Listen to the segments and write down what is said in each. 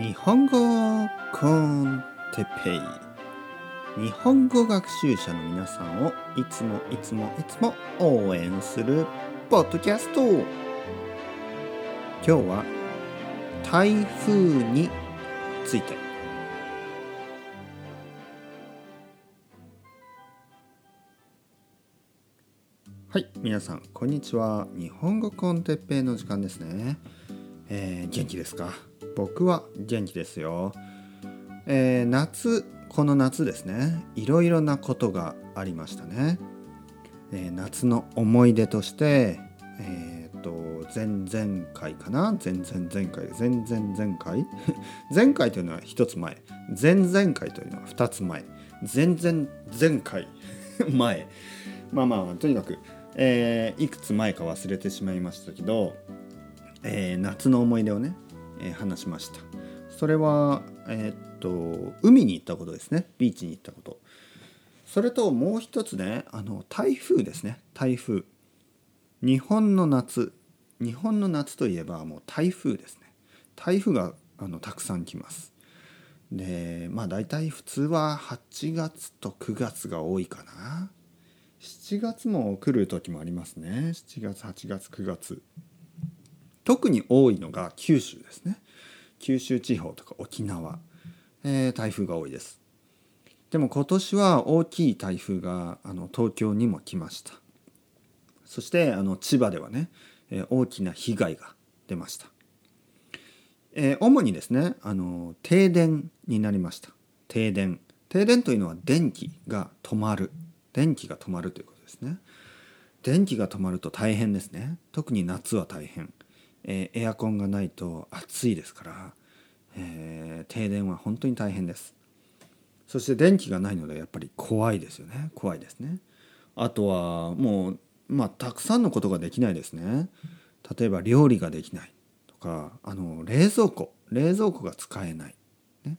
日本語コンテペイ。日本語学習者の皆さんをいつもいつもいつも応援するポッドキャスト。今日は台風について。はい皆さんこんにちは。日本語コンテッペイの時間ですね、えー、元気ですか？僕は元気ですよ、えー、夏この夏ですね。いろいろなことがありましたね、えー、夏の思い出としてえっ、と前々回かな？前々前回。前々前回。前回というのは一つ前。前々回というのは二つ前。前々前回。前。まあまあとにかくえー、いくつ前か忘れてしまいましたけど、えー、夏の思い出をね、え、話しました。それはえっと海に行ったことですね。ビーチに行ったこと。それともう一つねあの台風ですね。台風。日本の夏。日本の夏といえばもう台風ですね。台風があのたくさん来ます。でまあ大体普通は8月と9月が多いかな。7月も来る時もありますね。7月8月9月。特に多いのが九州ですね。九州地方とか沖縄、えー、台風が多いです。でも今年は大きい台風があの東京にも来ました。そしてあの千葉ではね、えー、大きな被害が出ました、えー、主にですねあの停電になりました。停電。停電というのは電気が止まる。電気が止まるということですね。電気が止まると大変ですね。特に夏は大変、えー、エアコンがないと暑いですから、えー、停電は本当に大変です。そして電気がないのでやっぱり怖いですよね。怖いですね。あとはもうまあたくさんのことができないですね。例えば料理ができないとかあの冷蔵庫冷蔵庫が使えない。ね。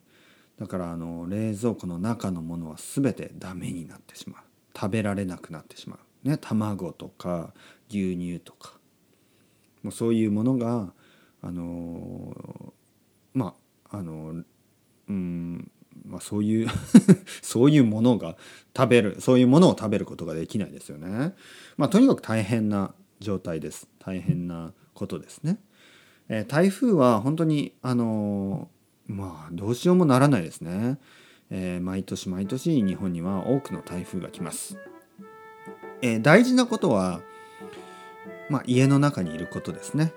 だからあの冷蔵庫の中のものは全てダメになってしまう。食べられなくなってしまう、ね、卵とか牛乳とか。もうそういうものがあのまああのうんまあそういう そういうものが食べるそういうものを食べることができないですよね。まあとにかく大変な状態です。大変なことですね。えー、台風は本当にあのまあどうしようもならないですね。えー、毎年毎年日本には多くの台風が来ます。え、大事なことは、まあ、家の中にいることですね。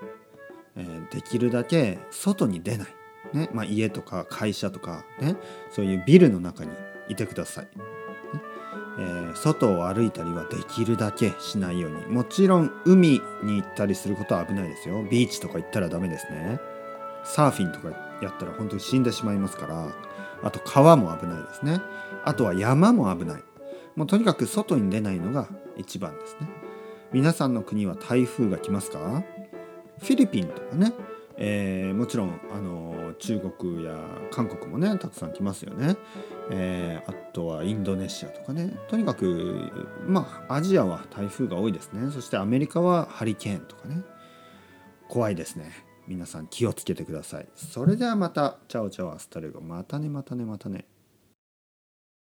えー、できるだけ外に出ない。ね。まあ、家とか会社とか、ね、そういうビルの中にいてください。えー、外を歩いたりはできるだけしないように。もちろん海に行ったりすることは危ないですよ。ビーチとか行ったらダメですね。サーフィンとかやったら本当に死んでしまいますから。あと川も危ないですね。あとは山も危ない。もうとにかく外に出ないのが一番ですね。皆さんの国は台風が来ますか？フィリピンとかね、えー、もちろんあの中国や韓国もねたくさん来ますよね、えー、あとはインドネシアとかね。とにかくまあアジアは台風が多いですね。そしてアメリカはハリケーンとかね。怖いですね。皆さん気をつけてください。それではまた。チャオチャオ hasta luego。またねまたねまたね。